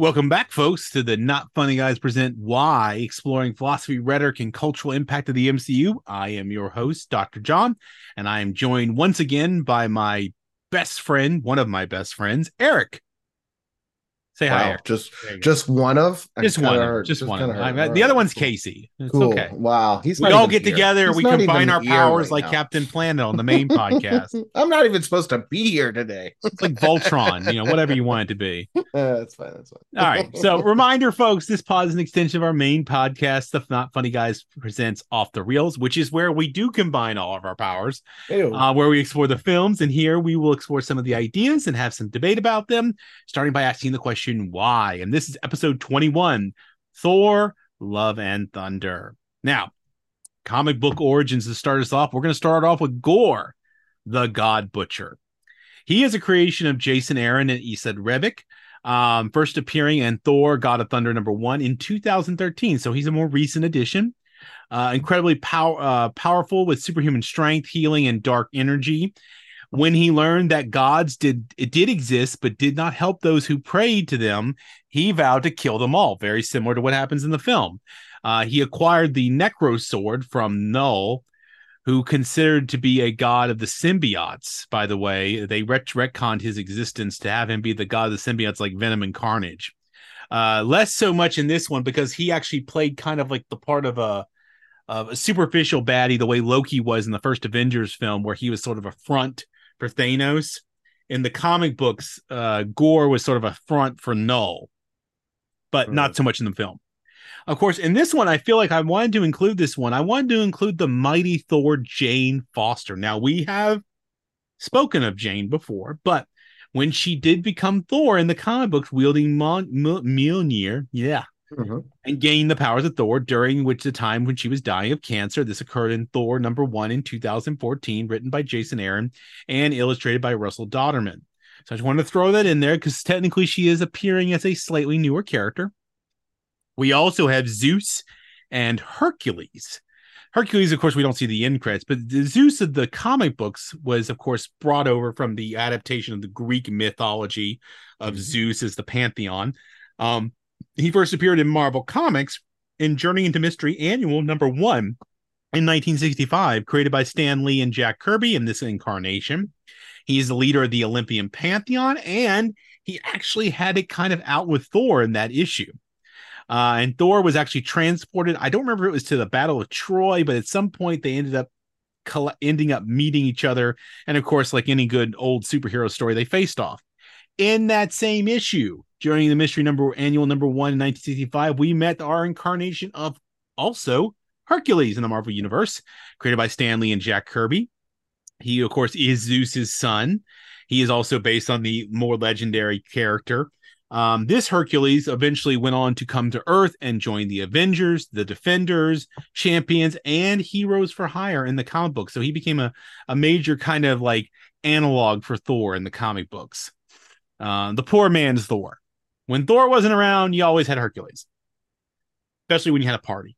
Welcome back, folks, to the Not Funny Guys present Why, exploring philosophy, rhetoric, and cultural impact of the MCU. I am your host, Dr. John, and I am joined once again by my best friend, one of my best friends, Eric. Say wow, hi. Eric. Just just one of just one. Hurt, just, just one. I, the other one's Casey. It's cool. okay. Wow. He's we all get here. together. He's we combine our powers right like now. Captain Planet on the main podcast. I'm not even supposed to be here today. It's like Voltron, you know, whatever you want it to be. Uh, that's fine. That's fine. All right. So, reminder, folks, this pod is an extension of our main podcast, The Not Funny Guys presents Off the Reels, which is where we do combine all of our powers, uh, where we explore the films. And here we will explore some of the ideas and have some debate about them, starting by asking the question, why? And this is episode 21 Thor, Love and Thunder. Now, comic book origins to start us off, we're going to start off with Gorr, the God Butcher. He is a creation of Jason Aaron and Esad Ribić um, first appearing in Thor: God of Thunder number one in 2013. So he's a more recent addition. Uh, incredibly pow- uh, powerful with superhuman strength, healing, and dark energy. When he learned that gods did it did exist but did not help those who prayed to them, he vowed to kill them all. Very similar to what happens in the film. Uh, he acquired the Necro Sword from Knull, who considered to be a god of the symbiotes. By the way, they ret- retconned his existence to have him be the god of the symbiotes, like Venom and Carnage. Uh, less so much in this one because he actually played kind of like the part of a of a superficial baddie, the way Loki was in the first Avengers film, where he was sort of a front for Thanos. In the comic books, uh, Gorr was sort of a front for Knull, but not so much in the film. Of course, in this one, I feel like I wanted to include this one. I wanted to include the mighty Thor Jane Foster. Now, we have spoken of Jane before, but when she did become Thor in the comic books, wielding Mon- M- Mjolnir, yeah, Mhm. and gained the powers of Thor during which the time when she was dying of cancer. This occurred in Thor number one in 2014, written by Jason Aaron and illustrated by Russell Dauterman. So I just wanted to throw that in there because technically she is appearing as a slightly newer character. We also have Zeus and Hercules. Hercules, of course, we don't see the end credits, but the Zeus of the comic books was, of course, brought over from the adaptation of the Greek mythology of Zeus as the pantheon. Um, he first appeared in Marvel Comics in Journey into Mystery Annual number one in 1965, created by Stan Lee and Jack Kirby in this incarnation. He's the leader of the Olympian pantheon, and he actually had it kind of out with Thor in that issue. Uh, and Thor was actually transported. I don't remember if it was to the Battle of Troy, but at some point they ended up coll- ending up meeting each other. And of course, like any good old superhero story, they faced off. In that same issue, during the mystery number annual number one in 1965, we met our incarnation of also Hercules in the Marvel Universe, created by Stan Lee and Jack Kirby. He, of course, is Zeus's son. He is also based on the more legendary character um, this Hercules eventually went on to come to Earth and join the Avengers, the Defenders, Champions, and Heroes for Hire in the comic book. So he became a, a major kind of like analog for Thor in the comic books. Uh, the poor man's Thor. When Thor wasn't around, you always had Hercules, especially when you had a party.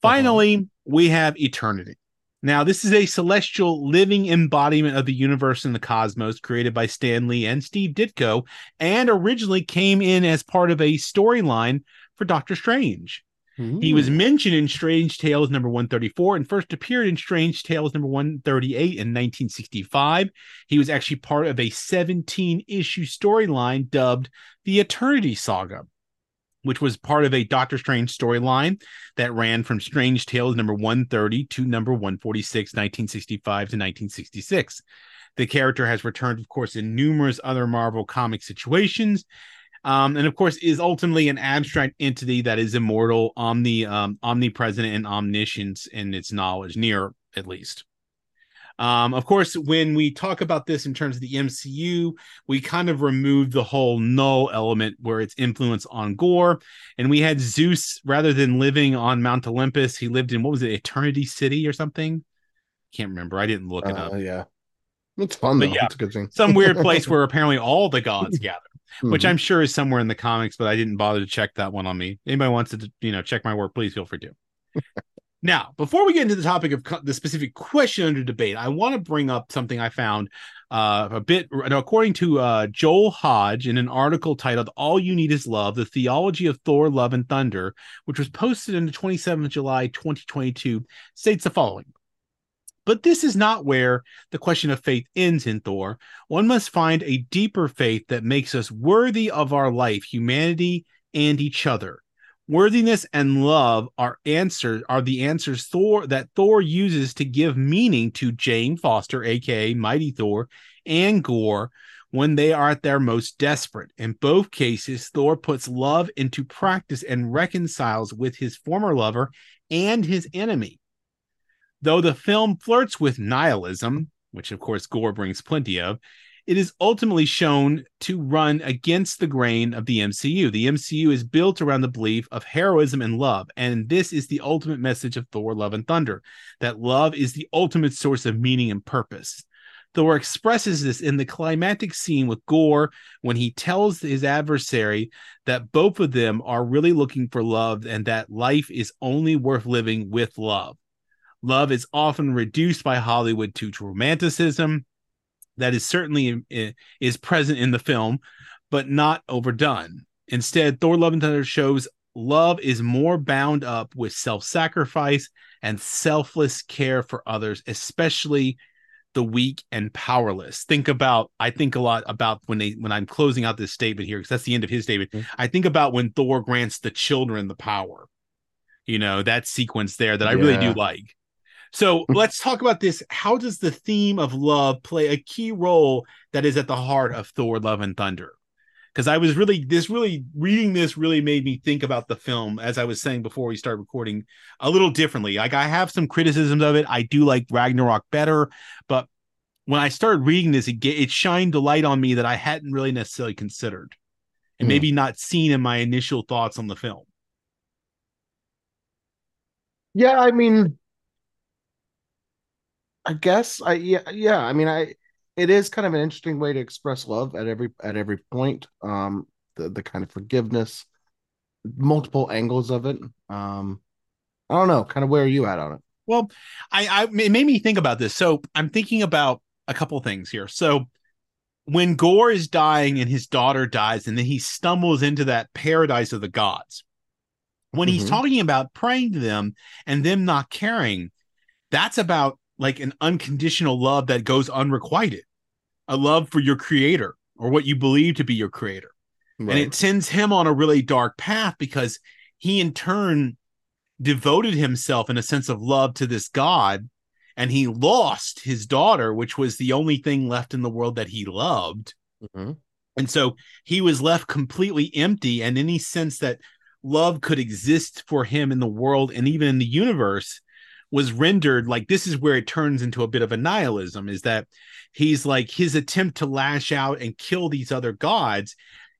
Finally, uh-huh. we have Eternity. Now, this is a celestial living embodiment of the universe and the cosmos created by Stan Lee and Steve Ditko, and originally came in as part of a storyline for Doctor Strange. Ooh. He was mentioned in Strange Tales number 134 and first appeared in Strange Tales number 138 in 1965. He was actually part of a 17 issue storyline dubbed the Eternity Saga which was part of a Doctor Strange storyline that ran from Strange Tales number 130 to number 146, 1965 to 1966. The character has returned, of course, in numerous other Marvel comic situations. Um, and of course, is ultimately an abstract entity that is immortal, omni, um, omnipresent, and omniscient in its knowledge, near at least. Um, of course, when we talk about this in terms of the MCU, we kind of removed the whole knull element where it's influence on Gorr, and we had Zeus rather than living on Mount Olympus, he lived in what was it, Eternity City or something? Can't remember. I didn't look it Uh, up. yeah. It's fun But though. yeah, It's a good thing. Some weird place where apparently all the gods gather, which Mhm. I'm sure is somewhere in the comics, but I didn't bother to check that one on me. Anybody wants to, you know, check my work, please feel free to. Now, before we get into the topic of co- the specific question under debate, I want to bring up something I found uh, a bit, according to uh, Joel Hodge in an article titled All You Need Is Love The Theology of Thor, Love, and Thunder, which was posted on the 27th of July, 2022, states the following. But this is not where the question of faith ends in Thor. One must find a deeper faith that makes us worthy of our life, humanity, and each other. Worthiness and love are answers are the answers Thor that Thor uses to give meaning to Jane Foster, aka Mighty Thor, and Gorr when they are at their most desperate. In both cases, Thor puts love into practice and reconciles with his former lover and his enemy. Though the film flirts with nihilism, which of course Gorr brings plenty of, it is ultimately shown to run against the grain of the MCU. The MCU is built around the belief of heroism and love, and this is the ultimate message of Thor Love and Thunder that love is the ultimate source of meaning and purpose. Thor expresses this in the climactic scene with Gorr when he tells his adversary that both of them are really looking for love and that life is only worth living with love. Love is often reduced by Hollywood to romanticism, that is certainly is present in the film, but not overdone. Instead, Thor: Love and Thunder shows love is more bound up with self-sacrifice and selfless care for others, especially the weak and powerless. Think about I think a lot about when they when I'm closing out this statement here because that's the end of his statement. Mm-hmm. I think about when Thor grants the children the power. You know, that sequence there that I really do like. So let's talk about this. How does the theme of love play a key role that is at the heart of Thor: Love and Thunder? Because I was really this really reading this really made me think about the film as I was saying before we start recording a little differently. Like I have some criticisms of it. I do like Ragnarok better, but when I started reading this, it it shined a light on me that I hadn't really necessarily considered, and hmm. maybe not seen in my initial thoughts on the film. Yeah, I mean, I guess I yeah yeah I mean I it is kind of an interesting way to express love at every at every point um the the kind of forgiveness multiple angles of it um I don't know kind of where are you at on it? Well I I it made me think about this. So I'm thinking about a couple things here. So when Gorr is dying and his daughter dies and then he stumbles into that paradise of the gods when mm-hmm. he's talking about praying to them and them not caring that's about like an unconditional love that goes unrequited, a love for your creator or what you believe to be your creator. Right. And it sends him on a really dark path because he in turn devoted himself in a sense of love to this God and he lost his daughter, which was the only thing left in the world that he loved. Mm-hmm. And so he was left completely empty. And any sense that love could exist for him in the world and even in the universe was rendered like this is where it turns into a bit of a nihilism is that he's like his attempt to lash out and kill these other gods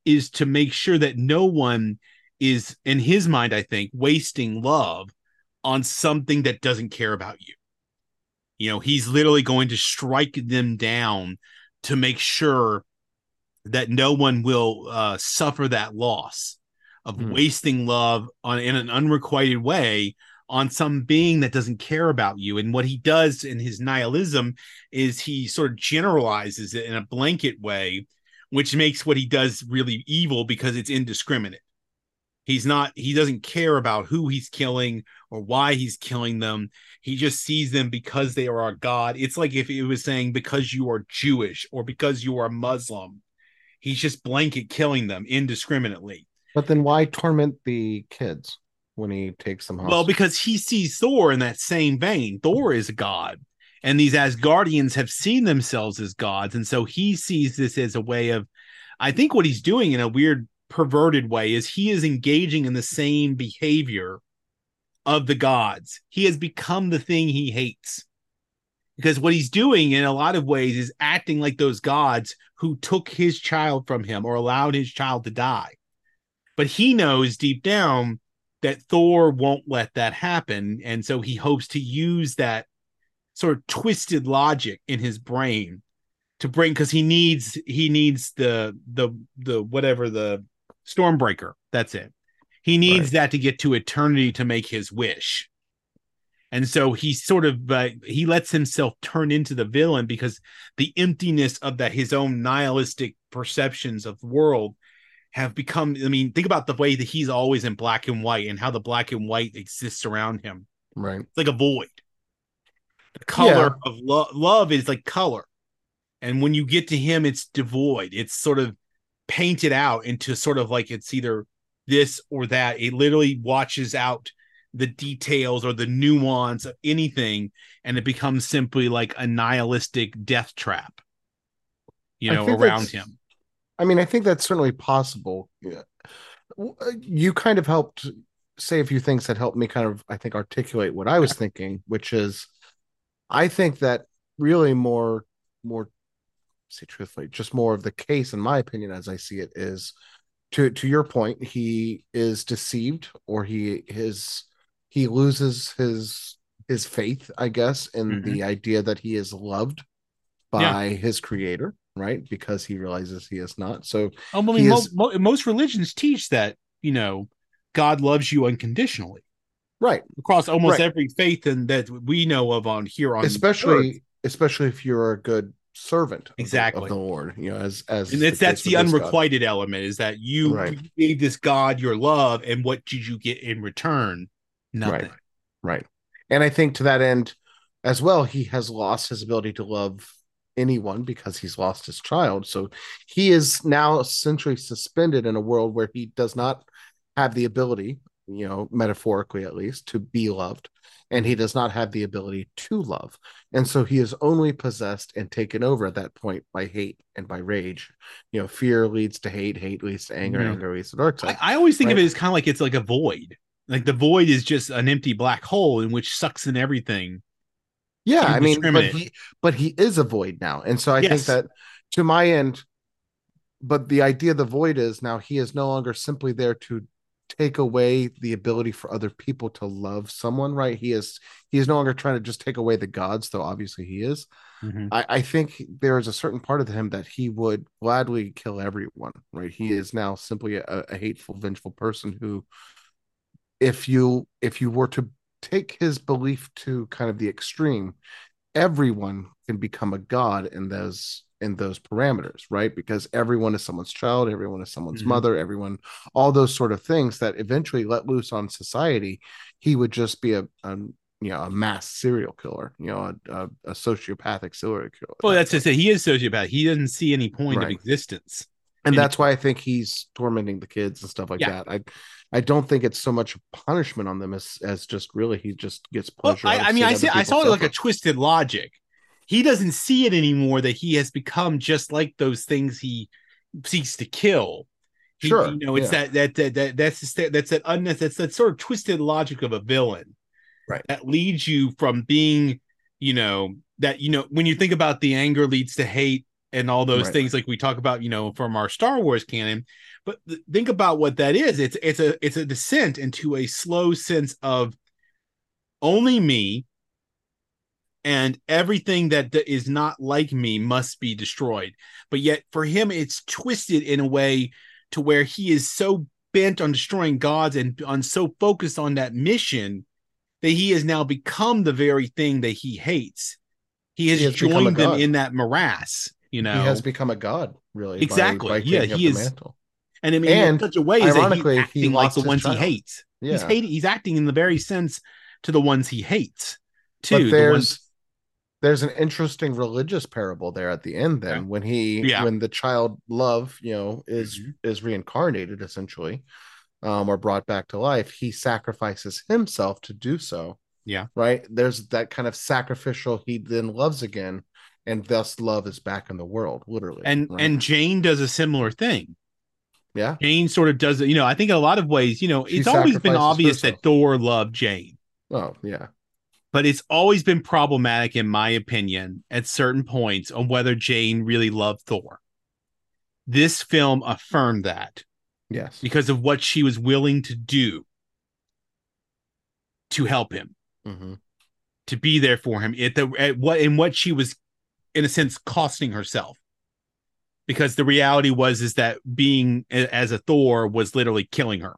is to make sure that no one is in his mind i think wasting love on something that doesn't care about you you know he's literally going to strike them down to make sure that no one will uh, suffer that loss of mm. wasting love on in an unrequited way on some being that doesn't care about you. And what he does in his nihilism is he sort of generalizes it in a blanket way, which makes what he does really evil because it's indiscriminate. He's not, he doesn't care about who he's killing or why he's killing them. He just sees them because they are a god. It's like if it was saying because you are Jewish or because you are Muslim. He's just blanket killing them indiscriminately. But then why torment the kids? When he takes them home? Well, because he sees Thor in that same vein. Thor is a god, and these Asgardians have seen themselves as gods, and so he sees this as a way of. I think what he's doing in a weird, perverted way is he is engaging in the same behavior of the gods. He has become the thing he hates. Because what he's doing in a lot of ways is acting like those gods who took his child from him or allowed his child to die. But he knows deep down that Thor won't let that happen. And so he hopes to use that sort of twisted logic in his brain to bring because he needs he needs the the the whatever the stormbreaker that's it he needs right. that to get to eternity to make his wish and so he sort of uh, he lets himself turn into the villain because the emptiness of that his own nihilistic perceptions of the world have become i mean think about the way that he's always in black and white and how the black and white exists around him. Right. It's like a void. The color yeah. of lo- love is like color. And when you get to him it's devoid. It's sort of painted out into sort of like it's either this or that. It literally watches out the details or the nuance of anything and it becomes simply like a nihilistic death trap you know around him i mean i think that's certainly possible you kind of helped say a few things that helped me kind of i think articulate what i was thinking which is i think that really more more say truthfully just more of the case in my opinion as i see it is to to your point he is deceived or he his he loses his his faith i guess in mm-hmm. the idea that he is loved by yeah. his creator right because he realizes he is not so oh, I mean, is, mo- most religions teach that you know god loves you unconditionally right across almost right. every faith and that we know of on here on especially especially if you're a good servant exactly of the, of the, Lord. You know, as as and it's, that's the unrequited God. element is that you, right. gave this God your love, and what did you get in return? Nothing. Right. Right. And I think to that end, as well, he has lost his ability to love anyone because he's lost his child. So he is now essentially suspended in a world where he does not have the ability, you know, metaphorically at least, to be loved and he does not have the ability to love. And so he is only possessed and taken over at that point by hate and by rage. You know, fear leads to hate, hate leads to anger, yeah. anger leads to dark side. I, I always think right? of it as kind of like it's like a void. Like the void is just an empty black hole in which sucks in everything. Yeah, I mean, but he but he is a void now. And so I yes. think that to my end, but the idea of the void is now he is no longer simply there to take away the ability for other people to love someone right he is he is no longer trying to just take away the gods though obviously he is mm-hmm. I, I think there is a certain part of him that he would gladly kill everyone right he is now simply a, a hateful vengeful person who if you if you were to take his belief to kind of the extreme everyone can become a god in those in those parameters, right? Because everyone is someone's child, everyone is someone's mm-hmm. mother, everyone, all those sort of things that eventually let loose on society, he would just be a, a you know a mass serial killer, you know, a, a, a sociopathic serial killer. Well, that's to say he is sociopath. He doesn't see any point right. of existence, and that's why I think he's tormenting the kids and stuff like yeah. that. I I don't think it's so much punishment on them as as just really he just gets pleasure. Well, I, I mean, I see, I saw it like a twisted logic he doesn't see it anymore that he has become just like those things he seeks to kill. He, sure, you know, it's yeah. that, that that that that's that's that unnecessary that's that sort of twisted logic of a villain, right? That leads you from being, you know, that you know when you think about the anger leads to hate and all those right. things like we talk about, you know, from our Star Wars canon. But th- think about what that is. It's it's a it's a descent into a slow sense of only me and everything that is not like me must be destroyed. But yet, for him, it's twisted in a way to where he is so bent on destroying gods and on so focused on that mission that he has now become the very thing that he hates. He has, he has joined them in that morass. You know, he has become a god, really. Exactly. By, by yeah, he is. And I mean, and in such a way is ironically, that he's acting he like the ones child. he hates. Yeah. He's hating. He's acting in the very sense to the ones he hates. Too. But there's there's an interesting religious parable there at the end then when he yeah. when the child love you know is mm-hmm. is reincarnated essentially um or brought back to life he sacrifices himself to do so yeah right there's that kind of sacrificial he then loves again and thus love is back in the world literally and right? and jane does a similar thing yeah jane sort of does it you know i think in a lot of ways you know she it's always been obvious herself. that thor loved jane oh yeah but it's always been problematic, in my opinion, at certain points on whether Jane really loved Thor. This film affirmed that. Yes. Because of what she was willing to do to help him, mm-hmm. to be there for him at the at what in what she was, in a sense, costing herself. Because the reality was is that being as a Thor was literally killing her.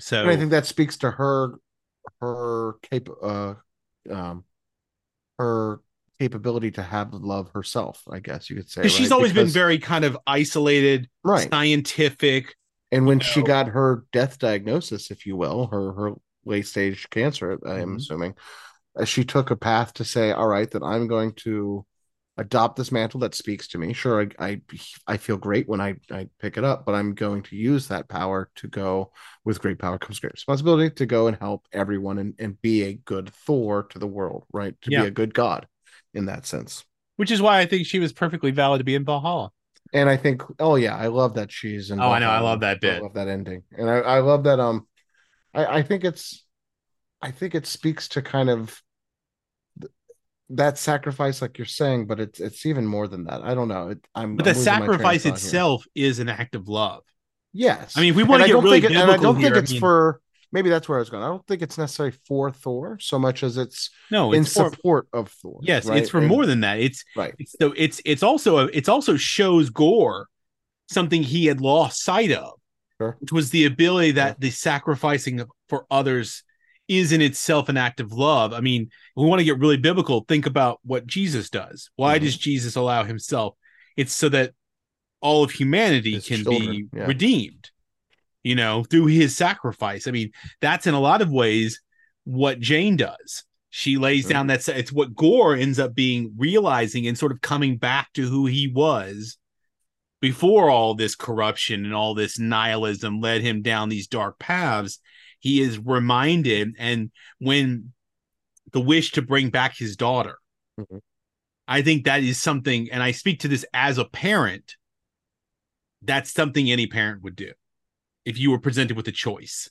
So and I think that speaks to her her cap uh um her capability to have love herself, I guess you could say. Because she's right? always been very kind of isolated, right. scientific. And when you she know. got her death diagnosis, if you will, her her late stage cancer, I am Mhm. assuming, she took a path to say, "All right, that I'm going to adopt this mantle that speaks to me. Sure, I I, I feel great when I I pick it up, but I'm going to use that power to go. With great power comes great responsibility to go and help everyone and and be a good Thor to the world, right? To Yeah. be a good god in that sense." Which is why I think she was perfectly valid to be in Valhalla. And I think, oh yeah, I love that she's in. Oh, I know, I love that bit. I love that ending, and I, I love that. Um, I, I think it's, I think it speaks to kind of that sacrifice, like you're saying, but it's it's even more than that. I don't know. It, I'm But I'm the losing my train of sacrifice itself is an act of love. Yes, I mean, we want I to get really think it, and I don't think here, I it's mean- for maybe that's where I was going. I don't think it's necessarily for Thor so much as it's no, in for support of Thor. yes, right? it's for And- more than that. It's right. it's so it's it's also a, it's also shows Gorr something he had lost sight of, Sure. which was the ability that the sacrificing for others is in itself an act of love. I mean, we want to get really biblical. Think about what Jesus does. Why Mhm. does Jesus allow himself? It's so that all of humanity His can children, be yeah. redeemed. You know, through his sacrifice. I mean, that's in a lot of ways what Jane does. She lays Sure. down that it's what Gorr ends up being realizing and sort of coming back to who he was before all this corruption and all this nihilism led him down these dark paths. He is reminded, and when the wish to bring back his daughter, Mhm. I think that is something, and I speak to this as a parent. That's something any parent would do if you were presented with a choice.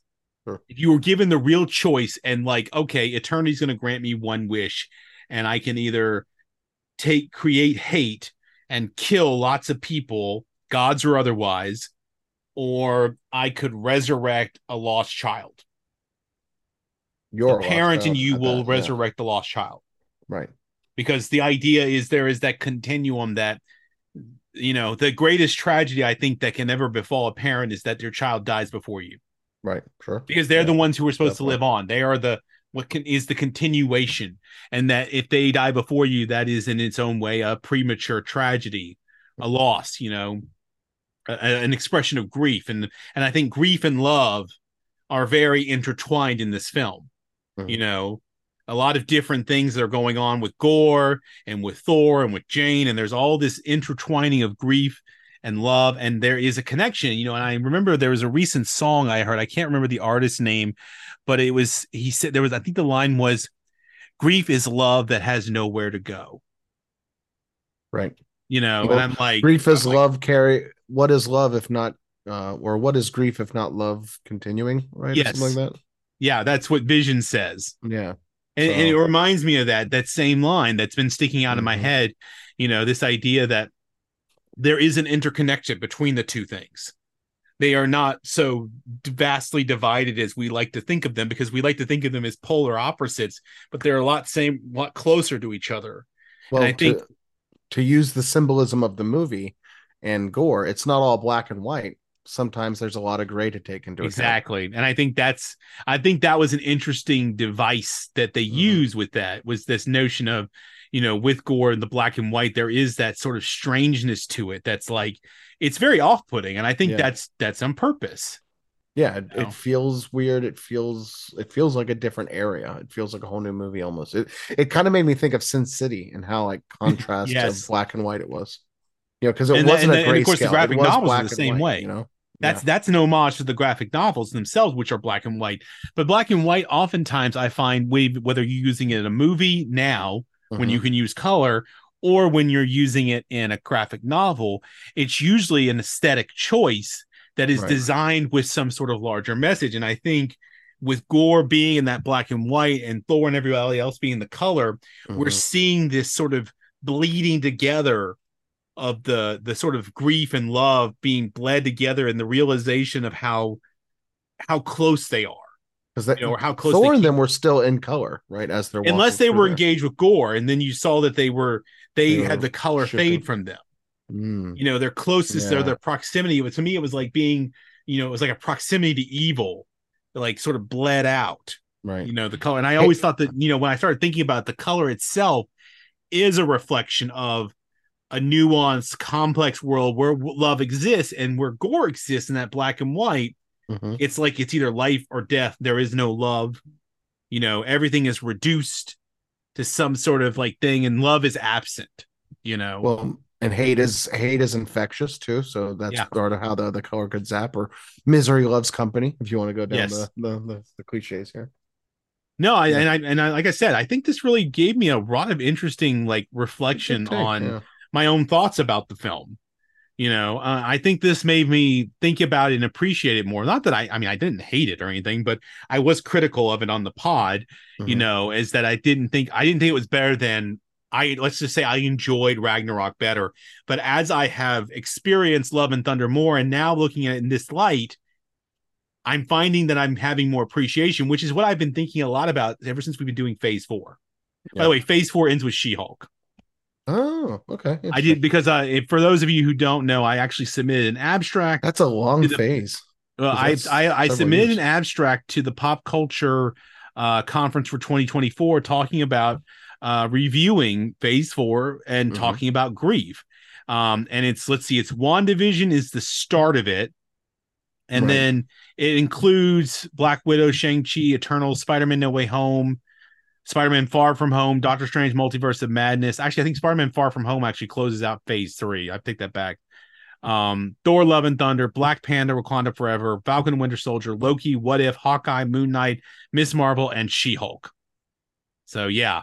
Sure. If you were given the real choice and like, okay, eternity's going to grant me one wish, and I can either take create hate and kill lots of people, gods or otherwise, or I could resurrect a lost child. You're the parent and you will that, yeah. resurrect the lost child Right. because the idea is there is that continuum that you know the greatest tragedy i think that can ever befall a parent is that their child dies before you Right. Sure. because they're Yeah. the ones who are supposed Fair to live on they are the what can is the continuation and that if they die before you that is in its own way a premature tragedy a loss you know a- an expression of grief and and i think grief and love are very intertwined in this film Mhm. you know a lot of different things that are going on with gorr and with thor and with jane and there's all this intertwining of grief and love and there is a connection you know and i remember there was a recent song i heard i can't remember the artist's name but it was he said there was i think the line was grief is love that has nowhere to go Right. you know Well, and i'm like grief is I'm like, love carry what is love if not uh or what is grief if not love continuing right? Yes. something like yeah that's what vision says. Yeah. And, and it reminds me of that that same line that's been sticking out in my Mhm. head you know this idea that there is an interconnection between the two things. They are not so vastly divided as we like to think of them because we like to think of them as polar opposites but they're a lot same lot closer to each other. Well I think- to, to use the symbolism of the movie and gorr it's not all black and white. Sometimes there's a lot of gray to take into account. Exactly. And i think that's i think that was an interesting device that they Mhm. use with that was this notion of you know with gorr and the black and white there is that sort of strangeness to it that's like it's very off-putting and i think Yeah. that's that's on purpose. Yeah it, it feels weird. It feels it feels like a different area. It feels like a whole new movie almost. It it kind of made me think of sin city and how like contrast Yes. of black and white it was you know because it And wasn't and a and of course the graphic novels are the same white, way. you know that's Yeah. that's an homage to the graphic novels themselves which are black and white but black and white oftentimes i find whether you're using it in a movie now when Mhm. you can use color or when you're using it in a graphic novel it's usually an aesthetic choice that is Right. designed with some sort of larger message and i think with gorr being in that black and white and thor and everybody else being the color we're Mhm. seeing this sort of bleeding together of the the sort of grief and love being bled together and the realization of how how close they are because you know, or how close Thor they and them were still in color, right? As they're unless they were there. engaged with gorr and then you saw that they were they They had the color shipping. fade from them Mm, you know their closest their Yeah. their proximity to me it was like being you know it was like a proximity to evil like sort of bled out right. You know, the color. And I always thought that, you know, when I started thinking about it, the color itself is a reflection of a nuanced, complex world where love exists and where gorr exists in that black and white. Mhm. It's like it's either life or death. There is no love. You know, everything is reduced to some sort of like thing, and love is absent. You know, Well, and hate is hate is infectious too. So that's Yeah. sort of how the, the color could zap or misery loves company, if you want to go down Yes. the, the, the the cliches here. no, I, Yeah. and I and I, like I said, I think this really gave me a lot of interesting like reflection take, on yeah. My own thoughts about the film. You know, uh, I think this made me think about it and appreciate it more. Not that I, I mean, I didn't hate it or anything, but I was critical of it on the pod. You Mhm. know, is that I didn't think I didn't think it was better than I. Let's just say I enjoyed Ragnarok better. But as I have experienced Love and Thunder more, and now looking at it in this light, I'm finding that I'm having more appreciation, which is what I've been thinking a lot about ever since we've been doing Phase Four. By the way, Phase Four ends with She Hulk. Oh, okay. I did because uh, for those of you who don't know, I actually submitted an abstract. That's a long the- phase. Well, I I, I submitted years. an abstract to the pop culture uh, conference for 2024, talking about uh, reviewing Phase Four and Mhm. talking about grief. Um, and it's let's see, it's Wandavision is the start of it, and Right. then it includes Black Widow, Shang Chi, Eternal, Spider Man No Way Home, Spider Man Far From Home, Doctor Strange, Multiverse of Madness. Actually, I think Spider Man Far From Home actually closes out Phase Three. I take that back. Um, Thor: Love and Thunder, Black Panther: Wakanda Forever, Falcon and Winter Soldier, Loki, What If, Hawkeye, Moon Knight, Miss Marvel, and She Hulk. So yeah,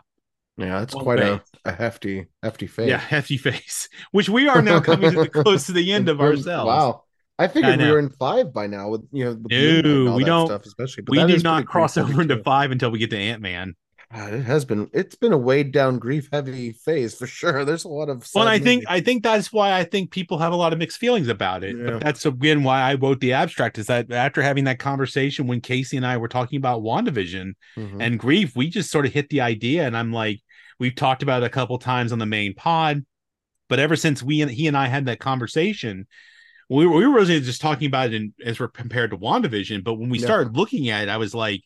Yeah, that's Long quite a, phase. a hefty, hefty phase. yeah, hefty face. Which we are now coming to the close to the end of ourselves. Wow. I figured we were in five by now with you know with No, Moon and all we that don't- stuff, especially. But we do not pretty cross over into five until we get to Ant Man. God, it has been it's been a weighed down grief heavy phase for sure. There's a lot of Well, and I think. I think that's why I think people have a lot of mixed feelings about it. Yeah. But that's again why I wrote the abstract. Is that after having that conversation when Casey and I were talking about WandaVision Mhm. and grief, we just sort of hit the idea, and I'm like, we've talked about it a couple times on the main pod, but ever since we and he and I had that conversation, we were, we were just talking about it in, as we're compared to WandaVision, but when we Yeah. started looking at it, I was like,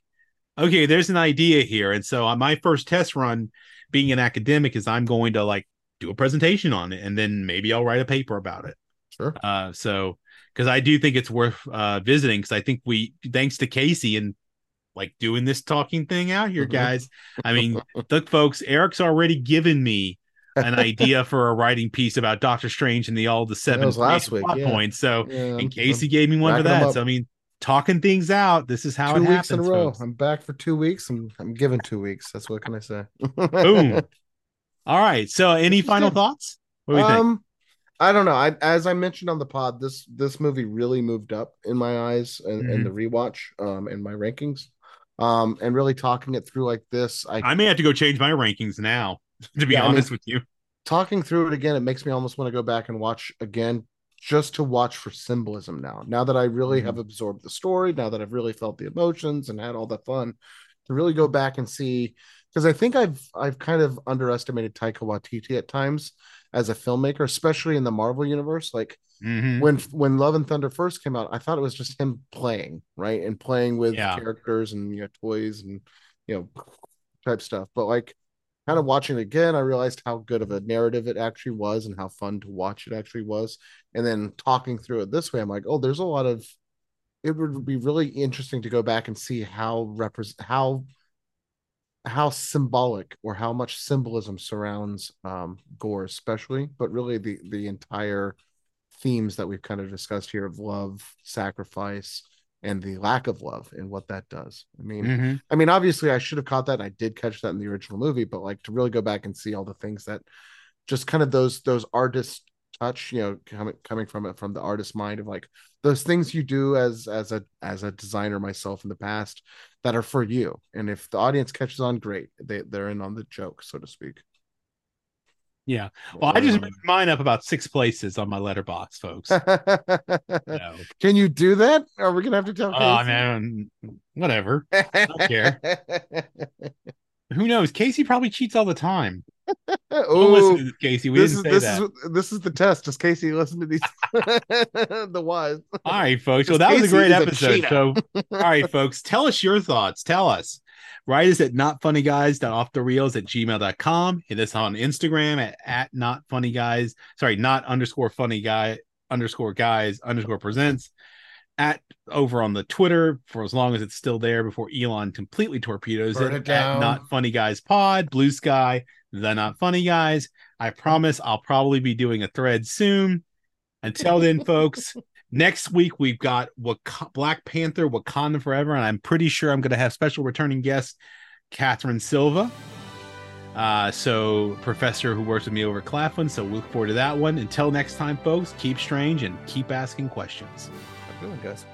okay, there's an idea here, and so on my first test run, being an academic, is I'm going to like do a presentation on it, and then maybe I'll write a paper about it. Sure. Uh, so because I do think it's worth uh visiting, because I think we, thanks to Casey and like doing this talking thing out here, Mhm. guys. I mean, look, folks, Eric's already given me an idea for a writing piece about Doctor Strange and the all the seven last week, plot yeah. points. So, Yeah, I'm- and gave me one for that. So, I mean, talking things out. This is how two it weeks happens. in a row. folks. I'm back for two weeks. I'm I'm given two weeks. That's what can I say? Boom. All right. So, any final thoughts? What do you think? um, I don't know. I as I mentioned on the pod, this this movie really moved up in my eyes and, Mm-hmm. and the rewatch, um, in my rankings. Um, and really talking it through like this, I I may have to go change my rankings now. To be Yeah, I mean- honest with you. talking through it again, it makes me almost want to go back and watch again just to watch for symbolism now. Now that I really Mhm. have absorbed the story, now that I've really felt the emotions and had all the fun, to really go back and see because I think I've I've kind of underestimated Taika Waititi at times as a filmmaker, especially in the Marvel universe. Like Mhm. when when Love and Thunder first came out, I thought it was just him playing, right? And playing with Yeah. characters and you know toys and you know type stuff. But like kind of watching it again, I realized how good of a narrative it actually was and how fun to watch it actually was. And then talking through it this way, I'm like, oh, there's a lot of it would be really interesting to go back and see how represent how how symbolic or how much symbolism surrounds um gorr especially but really the the entire themes that we've kind of discussed here of love sacrifice and the lack of love and what that does i mean Mhm. I mean, obviously, I should have caught that. And I did catch that in the original movie, but like to really go back and see all the things that just kind of those those artist touch, you know, coming coming from it from the artist mind of like those things you do as as a as a designer myself in the past that are for you. And if the audience catches on, great. They they're in on the joke, so to speak. Yeah. Well, I just moved mine up about six places on my letterboxd, folks. Can you do that? Are we gonna have to tell? oh Casey? man, whatever. don't care. Who knows? Casey probably cheats all the time. Oh, listen to this, Casey. We this didn't is say this that. is this is the test. Does Casey listen to these? the wise. All right, folks. Well, that was a great is a episode. So, all right, folks, tell us your thoughts. Tell us Write us at notfunnyguys.offthereels at gmail.com. Hit us on Instagram at, at not funny guys. Sorry, not underscore funny guy underscore guys underscore presents at over on the Twitter for as long as it's still there before Elon completely torpedoes Burn it, it at not funny guys pod, blue sky, the not funny guys. I promise I'll probably be doing a thread soon. Until then, folks, next week we've got Wak- Black Panther Wakanda Forever, and I'm pretty sure I'm going to have special returning guest Catherine Silva. Uh, so professor who works with me over Claflin. So look forward to that one. Until next time, folks, keep strange and keep asking questions. Have a good one, guys.